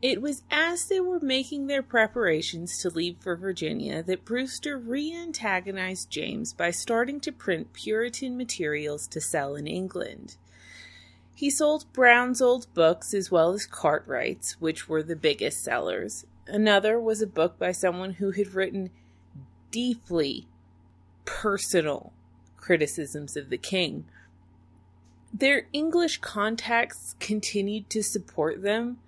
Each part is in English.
It was as they were making their preparations to leave for Virginia that Brewster re antagonized James by starting to print Puritan materials to sell in England. He sold Brown's old books as well as Cartwright's, which were the biggest sellers. Another was a book by someone who had written deeply personal criticisms of the king. Their English contacts continued to support them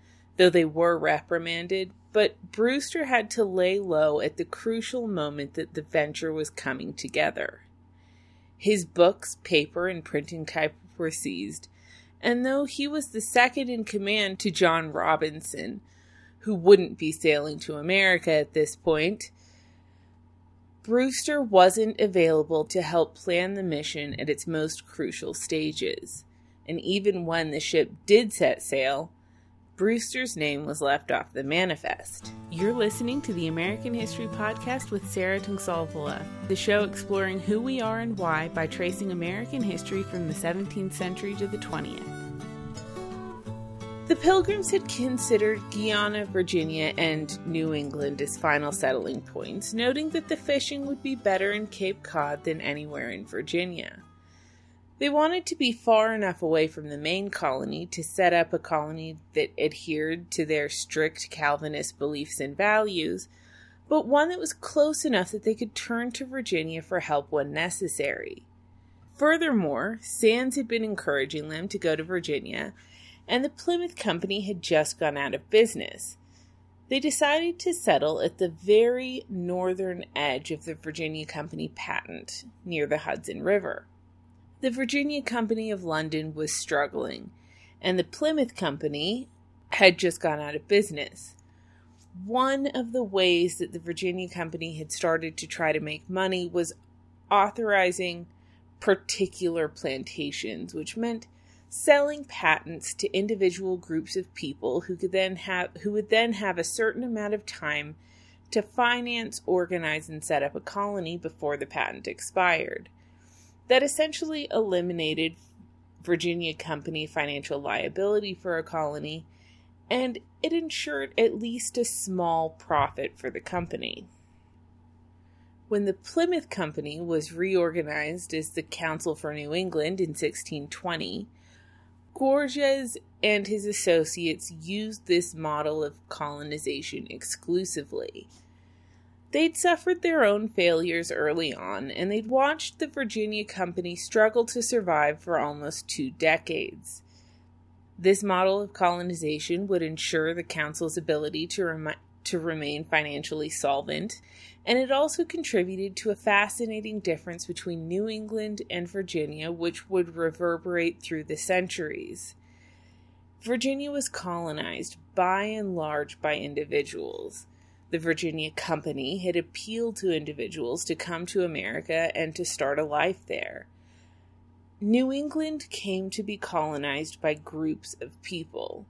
though they were reprimanded, but Brewster had to lay low at the crucial moment that the venture was coming together. His books, paper, and printing type were seized, and though he was the second in command to John Robinson, who wouldn't be sailing to America at this point, Brewster wasn't available to help plan the mission at its most crucial stages. And even when the ship did set sail, Brewster's name was left off the manifest. You're listening to the American History Podcast with Sarah Tungsalvola, the show exploring who we are and why by tracing American history from the 17th century to the 20th. The Pilgrims had considered Guiana, Virginia, and New England as final settling points, noting that the fishing would be better in Cape Cod than anywhere in Virginia. They wanted to be far enough away from the main colony to set up a colony that adhered to their strict Calvinist beliefs and values, but one that was close enough that they could turn to Virginia for help when necessary. Furthermore, Sandys had been encouraging them to go to Virginia, and the Plymouth Company had just gone out of business. They decided to settle at the very northern edge of the Virginia Company patent, near the Hudson River. The Virginia Company of London was struggling, and the Plymouth Company had just gone out of business. One of the ways that the Virginia Company had started to try to make money was authorizing particular plantations, which meant selling patents to individual groups of people who could then have who would then have a certain amount of time to finance, organize, and set up a colony before the patent expired that essentially eliminated Virginia company financial liability for a colony, and it ensured at least a small profit for the company. When the Plymouth Company was reorganized as the Council for New England in 1620, Gorges and his associates used this model of colonization exclusively. They'd suffered their own failures early on, and they'd watched the Virginia Company struggle to survive for almost two decades. This model of colonization would ensure the Council's ability to, rem- to remain financially solvent, and it also contributed to a fascinating difference between New England and Virginia, which would reverberate through the centuries. Virginia was colonized by and large by individuals. The Virginia Company had appealed to individuals to come to America and to start a life there. New England came to be colonized by groups of people.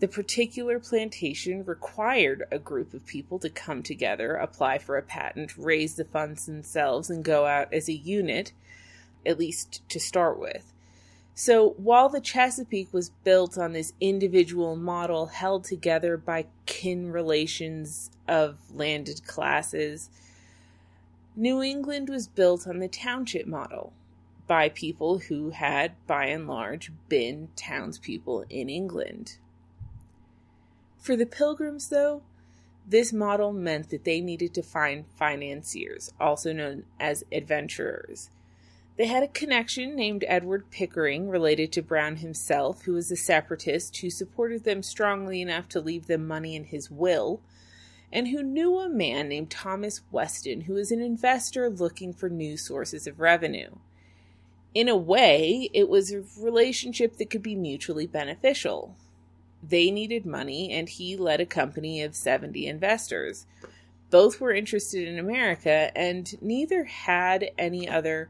The particular plantation required a group of people to come together, apply for a patent, raise the funds themselves, and go out as a unit, at least to start with. So while the Chesapeake was built on this individual model held together by kin relations of landed classes, New England was built on the township model by people who had, by and large, been townspeople in England. For the Pilgrims, though, this model meant that they needed to find financiers, also known as adventurers they had a connection named Edward Pickering, related to Brown himself, who was a separatist who supported them strongly enough to leave them money in his will, and who knew a man named Thomas Weston, who was an investor looking for new sources of revenue. In a way, it was a relationship that could be mutually beneficial. They needed money, and he led a company of 70 investors. Both were interested in America, and neither had any other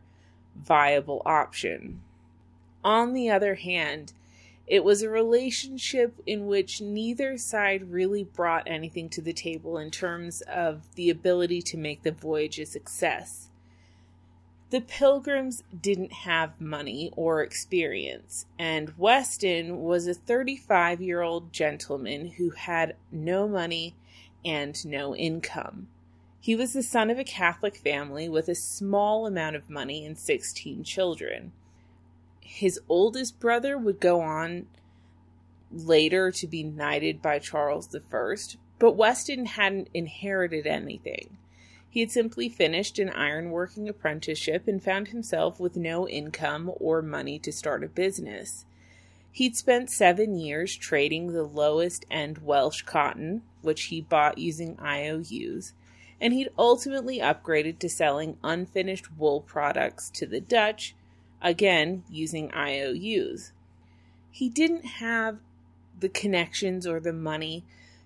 viable option. On the other hand, it was a relationship in which neither side really brought anything to the table in terms of the ability to make the voyage a success. The Pilgrims didn't have money or experience, and Weston was a 35 year old gentleman who had no money and no income. He was the son of a Catholic family with a small amount of money and 16 children. His oldest brother would go on later to be knighted by Charles I, but Weston hadn't inherited anything. He had simply finished an ironworking apprenticeship and found himself with no income or money to start a business. He'd spent seven years trading the lowest end Welsh cotton, which he bought using IOUs, and he'd ultimately upgraded to selling unfinished wool products to the Dutch, again using IOUs. He didn't have the connections or the money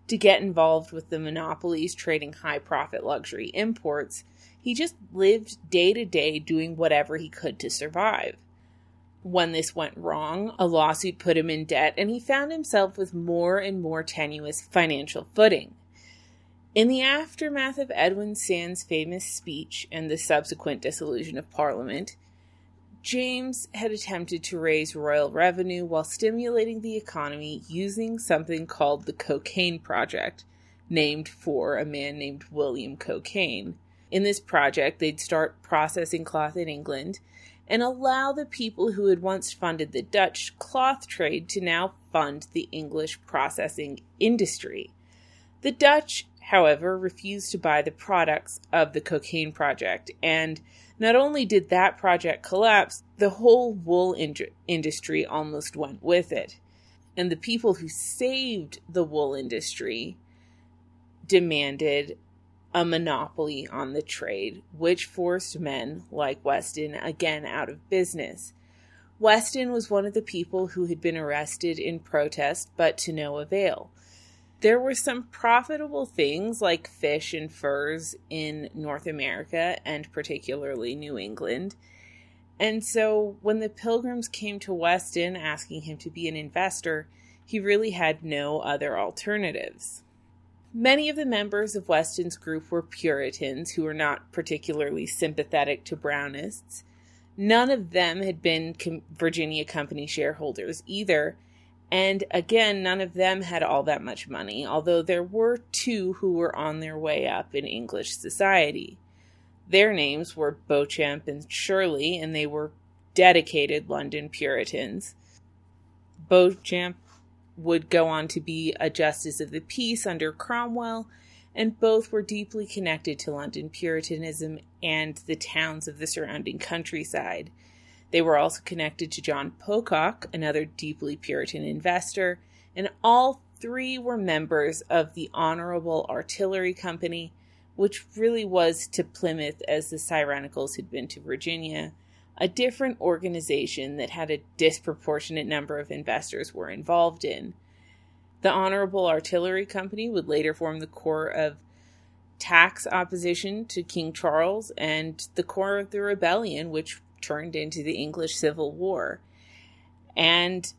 to get involved with the monopolies trading high profit luxury imports. He just lived day to day doing whatever he could to survive. When this went wrong, a lawsuit put him in debt, and he found himself with more and more tenuous financial footing. In the aftermath of Edwin Sandys' famous speech and the subsequent dissolution of Parliament, James had attempted to raise royal revenue while stimulating the economy using something called the Cockayne Project, named for a man named William Cockayne. In this project, they'd start processing cloth in England and allow the people who had once funded the Dutch cloth trade to now fund the English processing industry. The Dutch, however, refused to buy the products of the Cockayne Project and not only did that project collapse, the whole wool in- industry almost went with it. And the people who saved the wool industry demanded a monopoly on the trade, which forced men like Weston again out of business. Weston was one of the people who had been arrested in protest, but to no avail there were some profitable things like fish and furs in North America and particularly New England. And so when the pilgrims came to Weston asking him to be an investor, he really had no other alternatives. Many of the members of Weston's group were Puritans who were not particularly sympathetic to Brownists. None of them had been Virginia Company shareholders either, and again, none of them had all that much money, although there were two who were on their way up in English society. Their names were Beauchamp and Shirley, and they were dedicated London Puritans. Beauchamp would go on to be a justice of the peace under Cromwell, and both were deeply connected to London Puritanism and the towns of the surrounding countryside. They were also connected to John Pocock, another deeply Puritan investor, and all three were members of the Honorable Artillery Company, which really was to Plymouth as the Sireniacals had been to Virginia, a different organization that had a disproportionate number of investors were involved in. The Honorable Artillery Company would later form the core of tax opposition to King Charles and the core of the rebellion, which turned into the English Civil War. And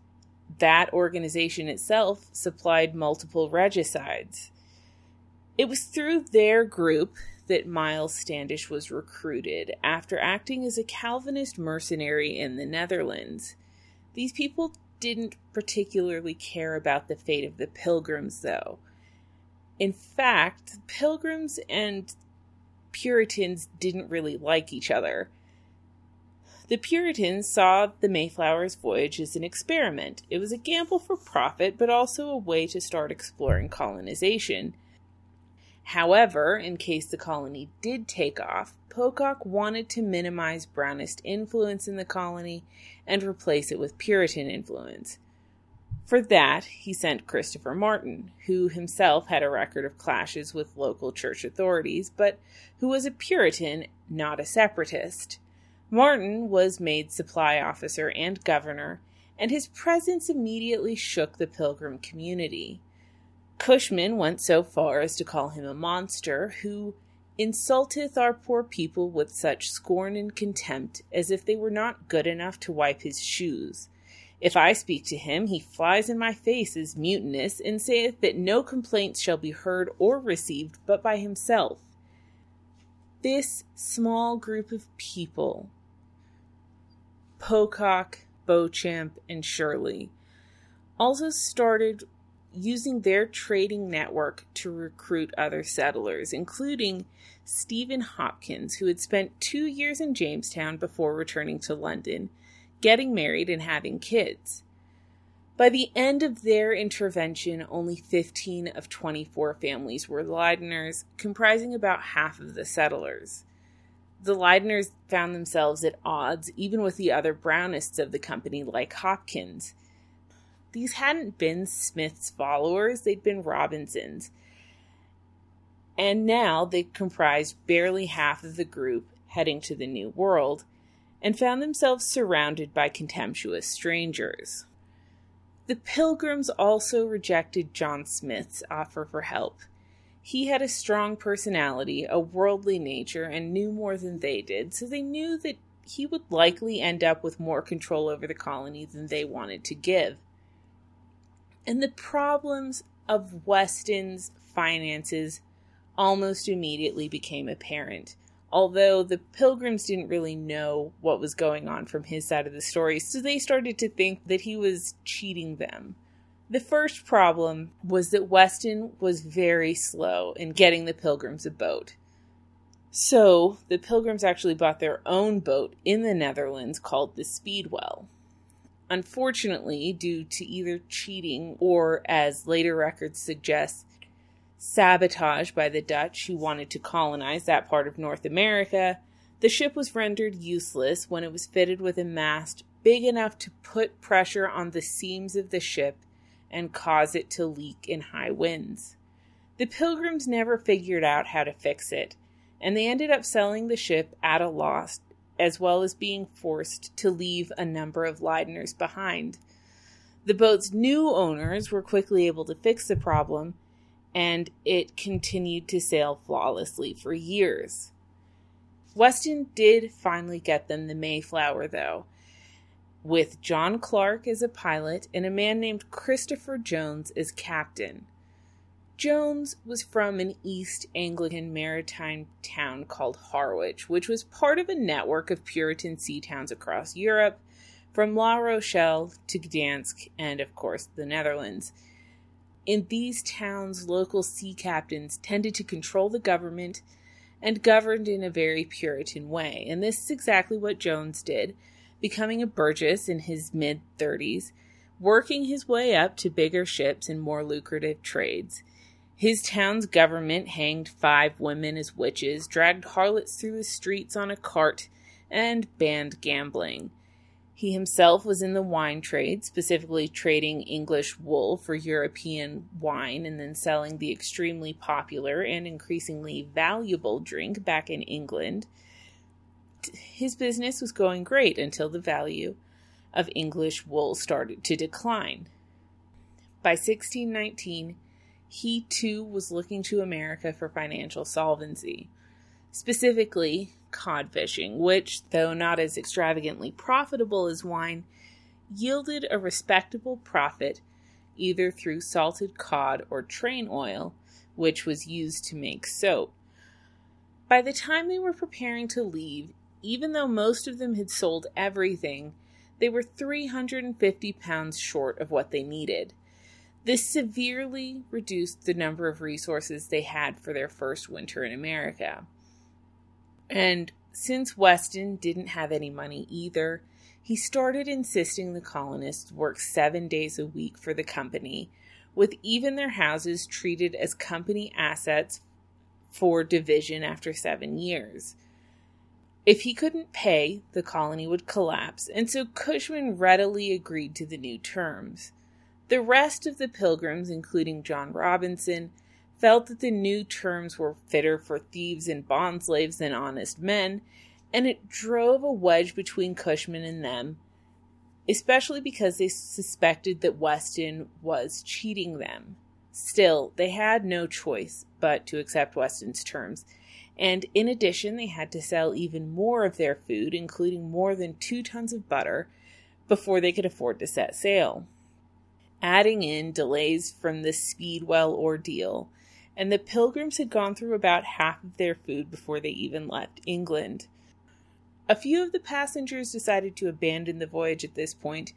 that organization itself supplied multiple regicides. It was through their group that Miles Standish was recruited after acting as a Calvinist mercenary in the Netherlands. These people didn't particularly care about the fate of the Pilgrims, though. In fact, Pilgrims and Puritans didn't really like each other. The Puritans saw the Mayflower's voyage as an experiment. It was a gamble for profit, but also a way to start exploring colonization. However, in case the colony did take off, Pocock wanted to minimize Brownist influence in the colony and replace it with Puritan influence. For that, he sent Christopher Martin, who himself had a record of clashes with local church authorities, but who was a Puritan, not a separatist. Martin was made supply officer and governor, and his presence immediately shook the pilgrim community. Cushman went so far as to call him a monster who insulteth our poor people with such scorn and contempt as if they were not good enough to wipe his shoes. If I speak to him, he flies in my face as mutinous, and saith that no complaints shall be heard or received but by himself. This small group of people Pocock, Beauchamp, and Shirley, also started using their trading network to recruit other settlers, including Stephen Hopkins, who had spent two years in Jamestown before returning to London, getting married and having kids. By the end of their intervention, only 15 of 24 families were Leideners, comprising about half of the settlers. The Leideners found themselves at odds even with the other Brownists of the company, like Hopkins. These hadn't been Smith's followers, they'd been Robinson's. And now they comprised barely half of the group heading to the New World and found themselves surrounded by contemptuous strangers. The Pilgrims also rejected John Smith's offer for help. He had a strong personality, a worldly nature, and knew more than they did, so they knew that he would likely end up with more control over the colony than they wanted to give. And the problems of Weston's finances almost immediately became apparent although the pilgrims didn't really know what was going on from his side of the story, so they started to think that he was cheating them. The first problem was that Weston was very slow in getting the pilgrims a boat. So the pilgrims actually bought their own boat in the Netherlands called the Speedwell. Unfortunately, due to either cheating or, as later records suggest, sabotage by the Dutch who wanted to colonize that part of North America, the ship was rendered useless when it was fitted with a mast big enough to put pressure on the seams of the ship and cause it to leak in high winds. The pilgrims never figured out how to fix it, and they ended up selling the ship at a loss, as well as being forced to leave a number of Leideners behind. The boat's new owners were quickly able to fix the problem and it continued to sail flawlessly for years. Weston did finally get them the Mayflower, though, with John Clark as a pilot and a man named Christopher Jones as captain. Jones was from an East Anglian maritime town called Harwich, which was part of a network of Puritan sea towns across Europe, from La Rochelle to Gdansk and, of course, the Netherlands. In these towns, local sea captains tended to control the government and governed in a very Puritan way. And this is exactly what Jones did, becoming a burgess in his mid 30s, working his way up to bigger ships and more lucrative trades. His town's government hanged five women as witches, dragged harlots through the streets on a cart, and banned gambling. He himself was in the wine trade, specifically trading English wool for European wine and then selling the extremely popular and increasingly valuable drink back in England. His business was going great until the value of English wool started to decline. By 1619, he too was looking to America for financial solvency. Specifically, cod fishing, which, though not as extravagantly profitable as wine, yielded a respectable profit either through salted cod or train oil, which was used to make soap. By the time they were preparing to leave, even though most of them had sold everything, they were 350 pounds short of what they needed. This severely reduced the number of resources they had for their first winter in America. And since Weston didn't have any money either, he started insisting the colonists work seven days a week for the company, with even their houses treated as company assets for division after seven years. If he couldn't pay, the colony would collapse, and so Cushman readily agreed to the new terms. The rest of the pilgrims, including John Robinson, felt that the new terms were fitter for thieves and bond slaves than honest men, and it drove a wedge between Cushman and them, especially because they suspected that Weston was cheating them. Still, they had no choice but to accept Weston's terms, and in addition, they had to sell even more of their food, including more than two tons of butter, before they could afford to set sail. Adding in delays from the Speedwell ordeal, and the pilgrims had gone through about half of their food before they even left England. A few of the passengers decided to abandon the voyage at this point,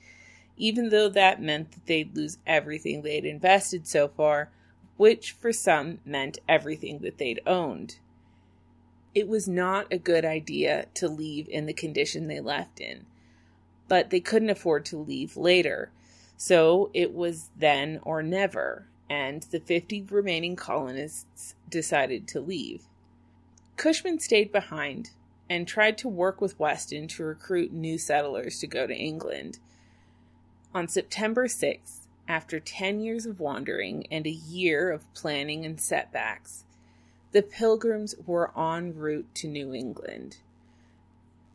even though that meant that they'd lose everything they'd invested so far, which for some meant everything that they'd owned. It was not a good idea to leave in the condition they left in, but they couldn't afford to leave later, so it was then or never, and the 50 remaining colonists decided to leave. Cushman stayed behind and tried to work with Weston to recruit new settlers to go to England. On September 6th, after 10 years of wandering and a year of planning and setbacks, the pilgrims were en route to New England.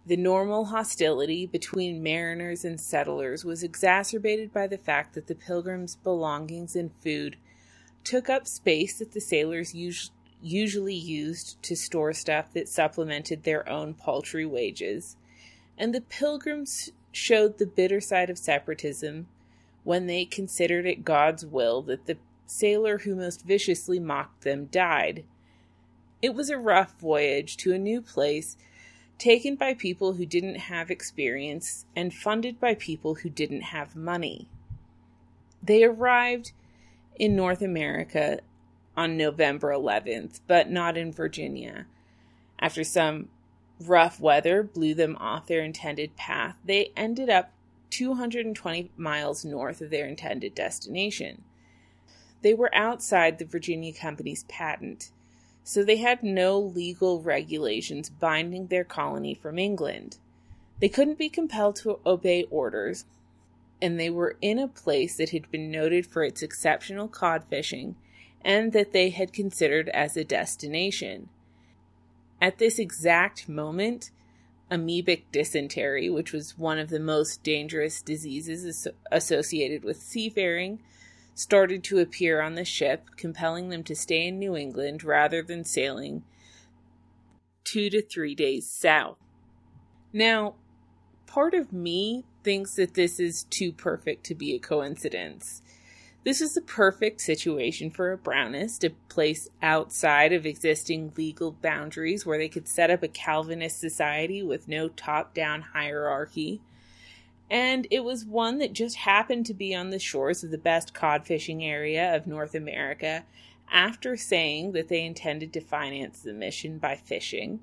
The normal hostility between mariners and settlers was exacerbated by the fact that the pilgrims' belongings and food took up space that the sailors us- usually used to store stuff that supplemented their own paltry wages, and the pilgrims showed the bitter side of separatism when they considered it God's will that the sailor who most viciously mocked them died. It was a rough voyage to a new place, taken by people who didn't have experience and funded by people who didn't have money. They arrived in North America on November 11th, but not in Virginia. After some rough weather blew them off their intended path, they ended up 220 miles north of their intended destination. They were outside the Virginia Company's patent, so they had no legal regulations binding their colony from England. They couldn't be compelled to obey orders, and they were in a place that had been noted for its exceptional cod fishing and that they had considered as a destination. At this exact moment, amoebic dysentery, which was one of the most dangerous diseases associated with seafaring, started to appear on the ship, compelling them to stay in New England rather than sailing two to three days south. Now, part of me thinks that this is too perfect to be a coincidence. This is the perfect situation for a Brownist, a place outside of existing legal boundaries where they could set up a Calvinist society with no top down hierarchy. And it was one that just happened to be on the shores of the best cod fishing area of North America after saying that they intended to finance the mission by fishing.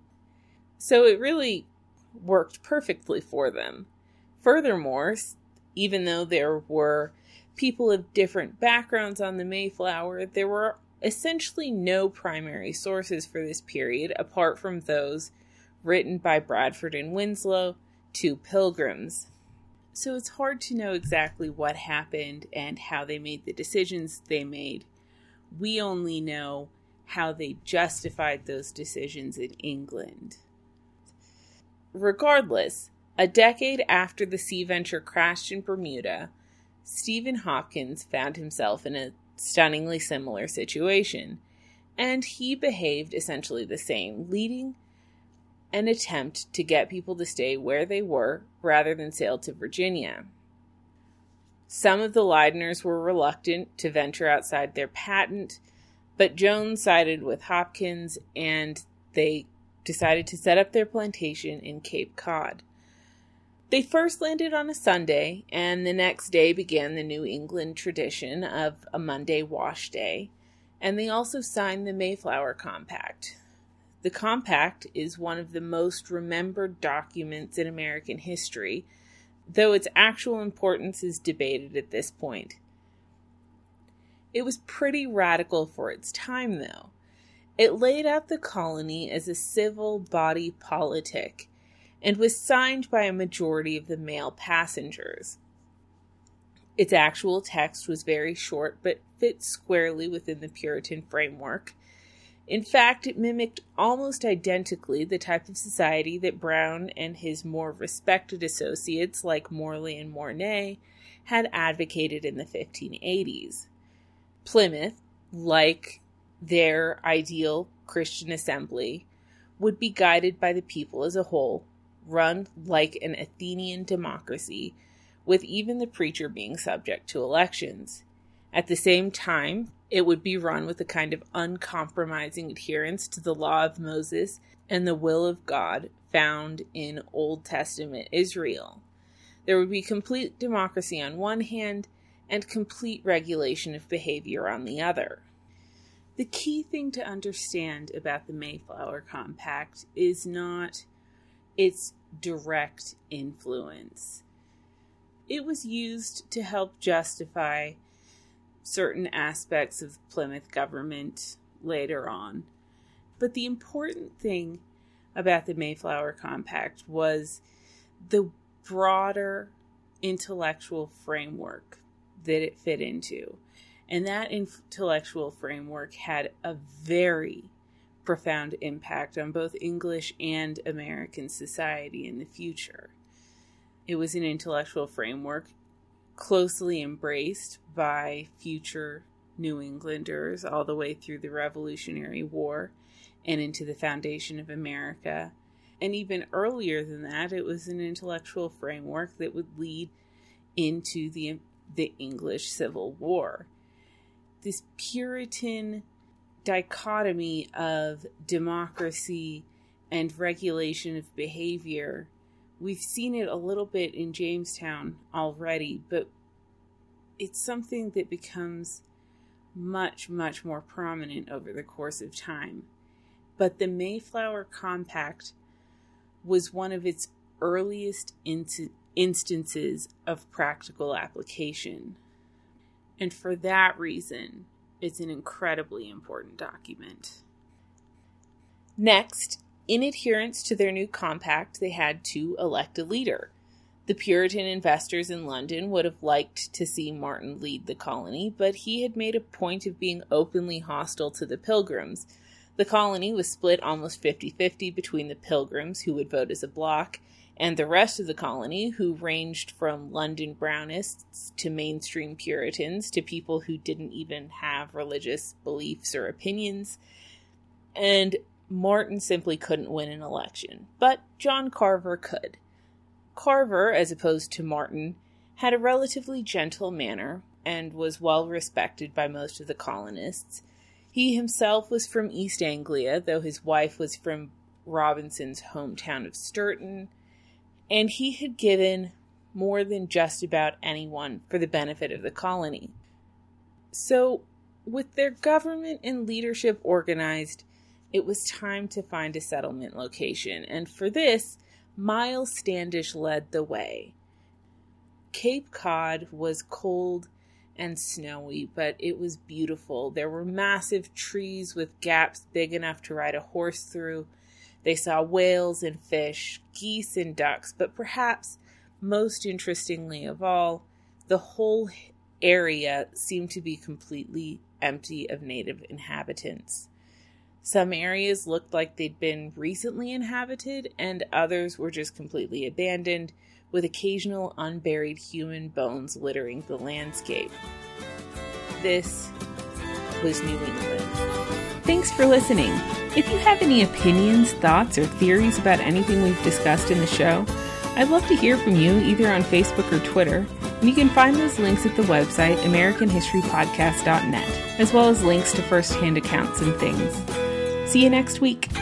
So it really worked perfectly for them. Furthermore, even though there were people of different backgrounds on the Mayflower, there were essentially no primary sources for this period apart from those written by Bradford and Winslow, two pilgrims. So it's hard to know exactly what happened and how they made the decisions they made. We only know how they justified those decisions in England. Regardless, a decade after the Sea Venture crashed in Bermuda, Stephen Hopkins found himself in a stunningly similar situation, and he behaved essentially the same, leading an attempt to get people to stay where they were rather than sail to Virginia. Some of the Leydeners were reluctant to venture outside their patent, but Jones sided with Hopkins and they decided to set up their plantation in Cape Cod. They first landed on a Sunday, and the next day began the New England tradition of a Monday wash day, and they also signed the Mayflower Compact. The Compact is one of the most remembered documents in American history, though its actual importance is debated at this point. It was pretty radical for its time, though. It laid out the colony as a civil body politic and was signed by a majority of the male passengers. Its actual text was very short but fit squarely within the Puritan framework. In fact, it mimicked almost identically the type of society that Brown and his more respected associates like Morley and Mornay had advocated in the 1580s. Plymouth, like their ideal Christian assembly, would be guided by the people as a whole run like an Athenian democracy, with even the preacher being subject to elections. At the same time, It would be run with a kind of uncompromising adherence to the law of Moses and the will of God found in Old Testament Israel. There would be complete democracy on one hand and complete regulation of behavior on the other. The key thing to understand about the Mayflower Compact is not its direct influence. It was used to help justify certain aspects of Plymouth government later on. But the important thing about the Mayflower Compact was the broader intellectual framework that it fit into. And that intellectual framework had a very profound impact on both English and American society in the future. It was an intellectual framework closely embraced by future New Englanders all the way through the Revolutionary War and into the foundation of America. And even earlier than that, it was an intellectual framework that would lead into the, the English Civil War. This Puritan dichotomy of democracy and regulation of behavior We've seen it a little bit in Jamestown already, but it's something that becomes much, much more prominent over the course of time. But the Mayflower Compact was one of its earliest in- instances of practical application. And for that reason, it's an incredibly important document. Next, in adherence to their new compact, they had to elect a leader. The Puritan investors in London would have liked to see Martin lead the colony, but he had made a point of being openly hostile to the Pilgrims. The colony was split almost 50 50 between the Pilgrims, who would vote as a bloc, and the rest of the colony, who ranged from London Brownists to mainstream Puritans to people who didn't even have religious beliefs or opinions. And Martin simply couldn't win an election, but John Carver could. Carver, as opposed to Martin, had a relatively gentle manner and was well respected by most of the colonists. He himself was from East Anglia, though his wife was from Robinson's hometown of Sturton, and he had given more than just about anyone for the benefit of the colony. So, with their government and leadership organized, it was time to find a settlement location, and for this, Miles Standish led the way. Cape Cod was cold and snowy, but it was beautiful. There were massive trees with gaps big enough to ride a horse through. They saw whales and fish, geese and ducks, but perhaps most interestingly of all, the whole area seemed to be completely empty of native inhabitants. Some areas looked like they'd been recently inhabited, and others were just completely abandoned, with occasional unburied human bones littering the landscape. This was New England. Thanks for listening. If you have any opinions, thoughts, or theories about anything we've discussed in the show, I'd love to hear from you either on Facebook or Twitter, and you can find those links at the website AmericanHistoryPodcast.net, as well as links to first-hand accounts and things. See you next week.